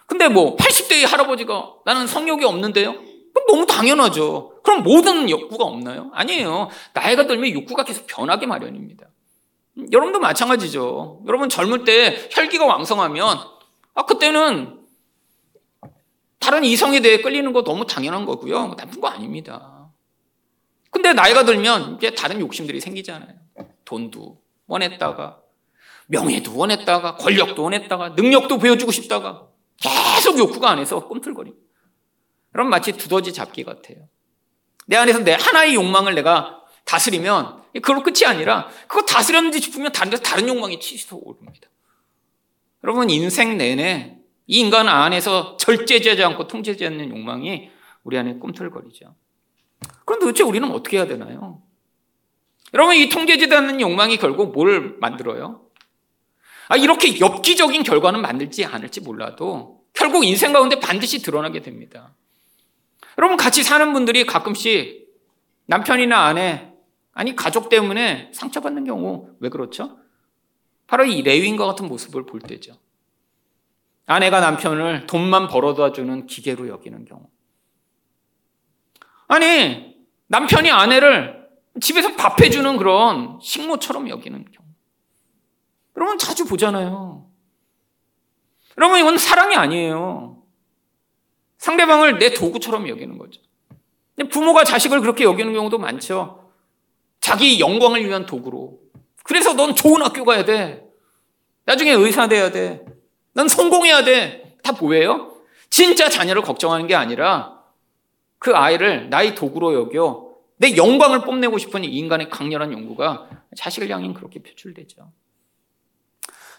근데 뭐 80대의 할아버지가 나는 성욕이 없는데요? 너무 당연하죠. 그럼 모든 욕구가 없나요? 아니에요. 나이가 들면 욕구가 계속 변하게 마련입니다. 여러분도 마찬가지죠. 여러분 젊을 때 혈기가 왕성하면 아 그때는 다른 이성에 대해 끌리는 거 너무 당연한 거고요. 나쁜 거 아닙니다. 근데 나이가 들면 이제 다른 욕심들이 생기잖아요. 돈도 원했다가 명예도 원했다가 권력도 원했다가 능력도 보여주고 싶다가 계속 욕구가 안에서 꿈틀거리고 그럼 마치 두더지 잡기 같아요. 내 안에서 내 하나의 욕망을 내가 다스리면 그걸로 끝이 아니라 그거 다스렸는지 싶으면 다른 데서 다른 욕망이 치솟아 오릅니다. 여러분 인생 내내 이 인간 안에서 절제되지 않고 통제되지 않는 욕망이 우리 안에 꿈틀거리죠. 그럼 도대체 우리는 어떻게 해야 되나요? 여러분 이 통제되지 않는 욕망이 결국 뭘 만들어요? 아, 이렇게 엽기적인 결과는 만들지 않을지 몰라도 결국 인생 가운데 반드시 드러나게 됩니다. 여러분 같이 사는 분들이 가끔씩 남편이나 아내 아니 가족 때문에 상처받는 경우 왜 그렇죠? 바로 이 레위인과 같은 모습을 볼 때죠. 아내가 남편을 돈만 벌어다 주는 기계로 여기는 경우. 아니 남편이 아내를 집에서 밥해 주는 그런 식모처럼 여기는 경우. 여러분 자주 보잖아요. 여러분 이건 사랑이 아니에요. 상대방을 내 도구처럼 여기는 거죠. 부모가 자식을 그렇게 여기는 경우도 많죠. 자기 영광을 위한 도구로. 그래서 넌 좋은 학교 가야 돼. 나중에 의사 돼야 돼. 넌 성공해야 돼. 다 뭐예요? 진짜 자녀를 걱정하는 게 아니라 그 아이를 나의 도구로 여겨 내 영광을 뽐내고 싶은 인간의 강렬한 연구가 자식을 향해 그렇게 표출되죠.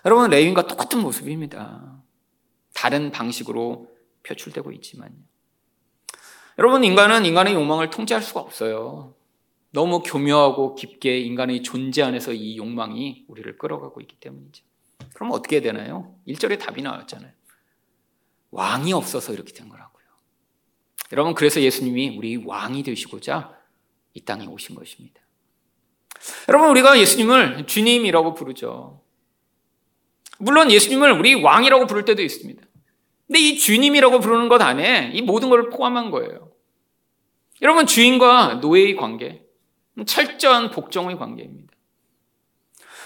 여러분, 레윈과 똑같은 모습입니다. 다른 방식으로 표출되고 있지만요. 여러분, 인간은 인간의 욕망을 통제할 수가 없어요. 너무 교묘하고 깊게 인간의 존재 안에서 이 욕망이 우리를 끌어가고 있기 때문이죠. 그럼 어떻게 되나요? 1절에 답이 나왔잖아요. 왕이 없어서 이렇게 된 거라고요. 여러분, 그래서 예수님이 우리 왕이 되시고자 이 땅에 오신 것입니다. 여러분, 우리가 예수님을 주님이라고 부르죠. 물론 예수님을 우리 왕이라고 부를 때도 있습니다. 근데 이 주님이라고 부르는 것 안에 이 모든 걸 포함한 거예요. 여러분, 주인과 노예의 관계, 철저한 복종의 관계입니다.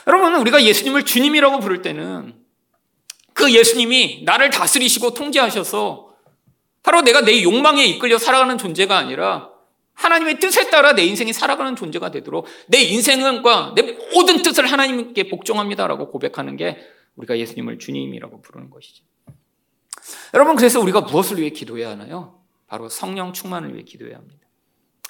여러분, 우리가 예수님을 주님이라고 부를 때는 그 예수님이 나를 다스리시고 통제하셔서 바로 내가 내 욕망에 이끌려 살아가는 존재가 아니라 하나님의 뜻에 따라 내 인생이 살아가는 존재가 되도록 내 인생과 내 모든 뜻을 하나님께 복종합니다라고 고백하는 게 우리가 예수님을 주님이라고 부르는 것이죠. 여러분, 그래서 우리가 무엇을 위해 기도해야 하나요? 바로 성령 충만을 위해 기도해야 합니다.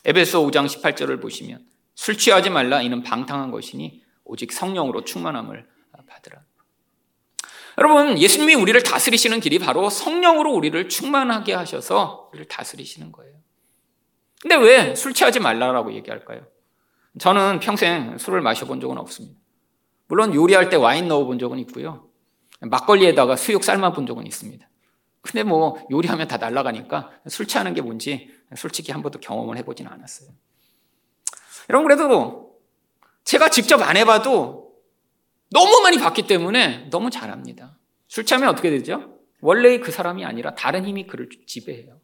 에베소 5장 18절을 보시면 술 취하지 말라 이는 방탕한 것이니 오직 성령으로 충만함을 받으라. 여러분, 예수님이 우리를 다스리시는 길이 바로 성령으로 우리를 충만하게 하셔서 우리를 다스리시는 거예요. 근데 왜 술 취하지 말라라고 얘기할까요? 저는 평생 술을 마셔본 적은 없습니다. 물론 요리할 때 와인 넣어본 적은 있고요. 막걸리에다가 수육 삶아본 적은 있습니다. 근데 뭐 요리하면 다 날아가니까 술 취하는 게 뭔지 솔직히 한 번도 경험을 해보지는 않았어요. 여러분 그래도 제가 직접 안 해봐도 너무 많이 봤기 때문에 너무 잘합니다. 술 취하면 어떻게 되죠? 원래 그 사람이 아니라 다른 힘이 그를 지배해요.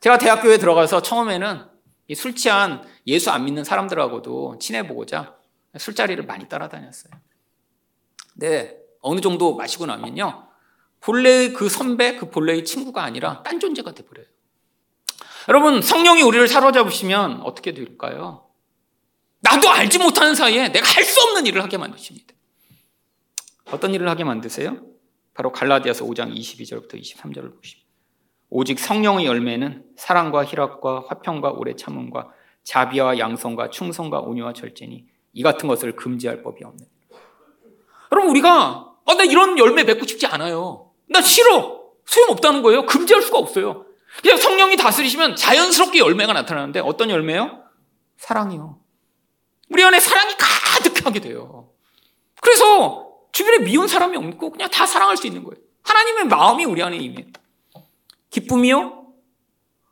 제가 대학교에 들어가서 처음에는 술 취한 예수 안 믿는 사람들하고도 친해보고자 술자리를 많이 따라다녔어요. 네, 어느 정도 마시고 나면요. 본래의 그 선배, 그 본래의 친구가 아니라 딴 존재가 돼버려요. 여러분, 성령이 우리를 사로잡으시면 어떻게 될까요? 나도 알지 못하는 사이에 내가 할 수 없는 일을 하게 만드십니다. 어떤 일을 하게 만드세요? 바로 갈라디아서 5장 22절부터 23절을 보십니다. 오직 성령의 열매는 사랑과 희락과 화평과 오래 참음과 자비와 양성과 충성과 온유와 절제니 이 같은 것을 금지할 법이 없는. 여러분 우리가 아, 나 이런 열매 맺고 싶지 않아요. 나 싫어. 소용없다는 거예요. 금지할 수가 없어요. 그냥 성령이 다스리시면 자연스럽게 열매가 나타나는데 어떤 열매요? 사랑이요. 우리 안에 사랑이 가득하게 돼요. 그래서 주변에 미운 사람이 없고 그냥 다 사랑할 수 있는 거예요. 하나님의 마음이 우리 안에 임해요. 기쁨이요?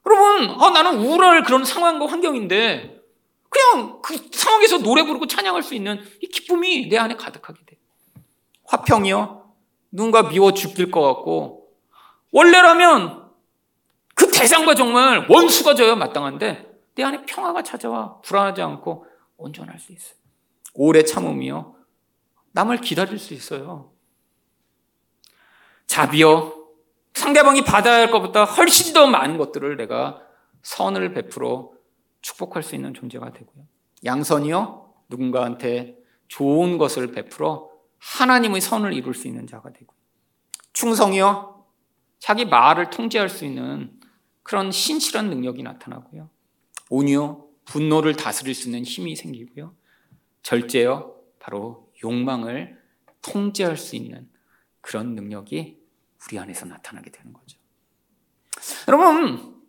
여러분, 아, 나는 우울할 그런 상황과 환경인데 그냥 그 상황에서 노래 부르고 찬양할 수 있는 이 기쁨이 내 안에 가득하게 돼. 화평이요? 누군가 미워 죽일 것 같고 원래라면 그 대상과 정말 원수가 져야 마땅한데 내 안에 평화가 찾아와 불안하지 않고 온전할 수 있어요. 오래 참음이요. 남을 기다릴 수 있어요. 자비요. 상대방이 받아야 할 것보다 훨씬 더 많은 것들을 내가 선을 베풀어 축복할 수 있는 존재가 되고요. 양선이요. 누군가한테 좋은 것을 베풀어 하나님의 선을 이룰 수 있는 자가 되고 충성이요. 자기 말을 통제할 수 있는 그런 신실한 능력이 나타나고요. 온유요. 분노를 다스릴 수 있는 힘이 생기고요. 절제요. 바로 욕망을 통제할 수 있는 그런 능력이 우리 안에서 나타나게 되는 거죠. 여러분,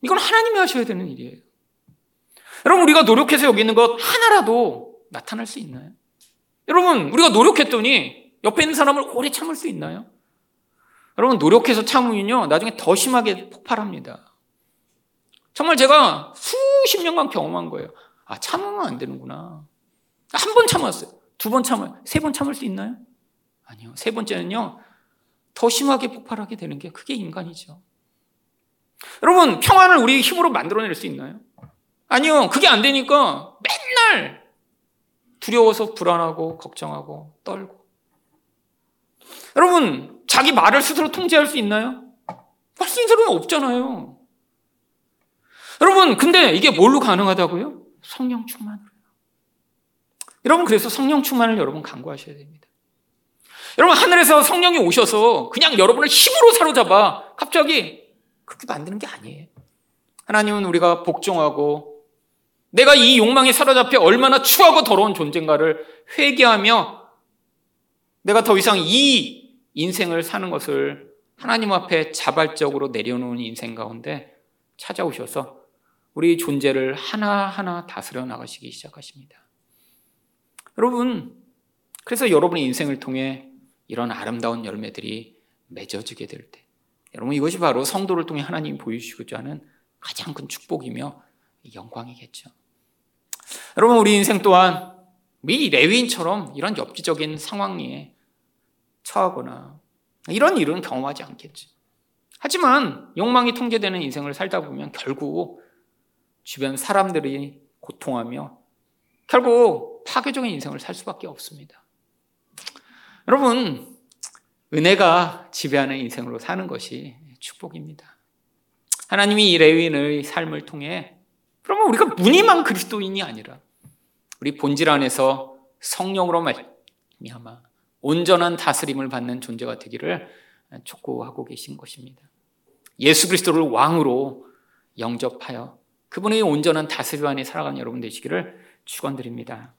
이건 하나님이 하셔야 되는 일이에요. 여러분, 우리가 노력해서 여기 있는 것 하나라도 나타날 수 있나요? 여러분, 우리가 노력했더니 옆에 있는 사람을 오래 참을 수 있나요? 여러분, 노력해서 참으면요, 나중에 더 심하게 폭발합니다. 정말 제가 수십 년간 경험한 거예요. 아, 참으면 안 되는구나. 한 번 참았어요. 두 번 참아요. 세 번 참을 수 있나요? 아니요. 세 번째는요, 더 심하게 폭발하게 되는 게 그게 인간이죠. 여러분, 평안을 우리 힘으로 만들어낼 수 있나요? 아니요. 그게 안 되니까 맨날 두려워서 불안하고 걱정하고 떨고. 여러분, 자기 말을 스스로 통제할 수 있나요? 할 수 있는 사람은 없잖아요. 여러분, 근데 이게 뭘로 가능하다고요? 성령 충만으로요. 여러분, 그래서 성령 충만을 여러분 강구하셔야 됩니다. 여러분, 하늘에서 성령이 오셔서 그냥 여러분을 힘으로 사로잡아 갑자기 그렇게 만드는 게 아니에요. 하나님은 우리가 복종하고 내가 이 욕망에 사로잡혀 얼마나 추하고 더러운 존재인가를 회개하며 내가 더 이상 이 인생을 사는 것을 하나님 앞에 자발적으로 내려놓은 인생 가운데 찾아오셔서 우리 존재를 하나하나 다스려 나가시기 시작하십니다. 여러분, 그래서 여러분의 인생을 통해 이런 아름다운 열매들이 맺어지게 될 때, 여러분 이것이 바로 성도를 통해 하나님이 보여주시고자 하는 가장 큰 축복이며 영광이겠죠. 여러분 우리 인생 또한 미 레위인처럼 이런 엽기적인 상황에 처하거나 이런 일은 경험하지 않겠지. 하지만 욕망이 통제되는 인생을 살다 보면 결국 주변 사람들이 고통하며 결국 파괴적인 인생을 살 수밖에 없습니다. 여러분, 은혜가 지배하는 인생으로 사는 것이 축복입니다. 하나님이 이 레위인의 삶을 통해 그러면 우리가 무늬만 그리스도인이 아니라 우리 본질 안에서 성령으로 말미암아 온전한 다스림을 받는 존재가 되기를 촉구하고 계신 것입니다. 예수 그리스도를 왕으로 영접하여 그분의 온전한 다스림 안에 살아가는 여러분 되시기를 축원드립니다.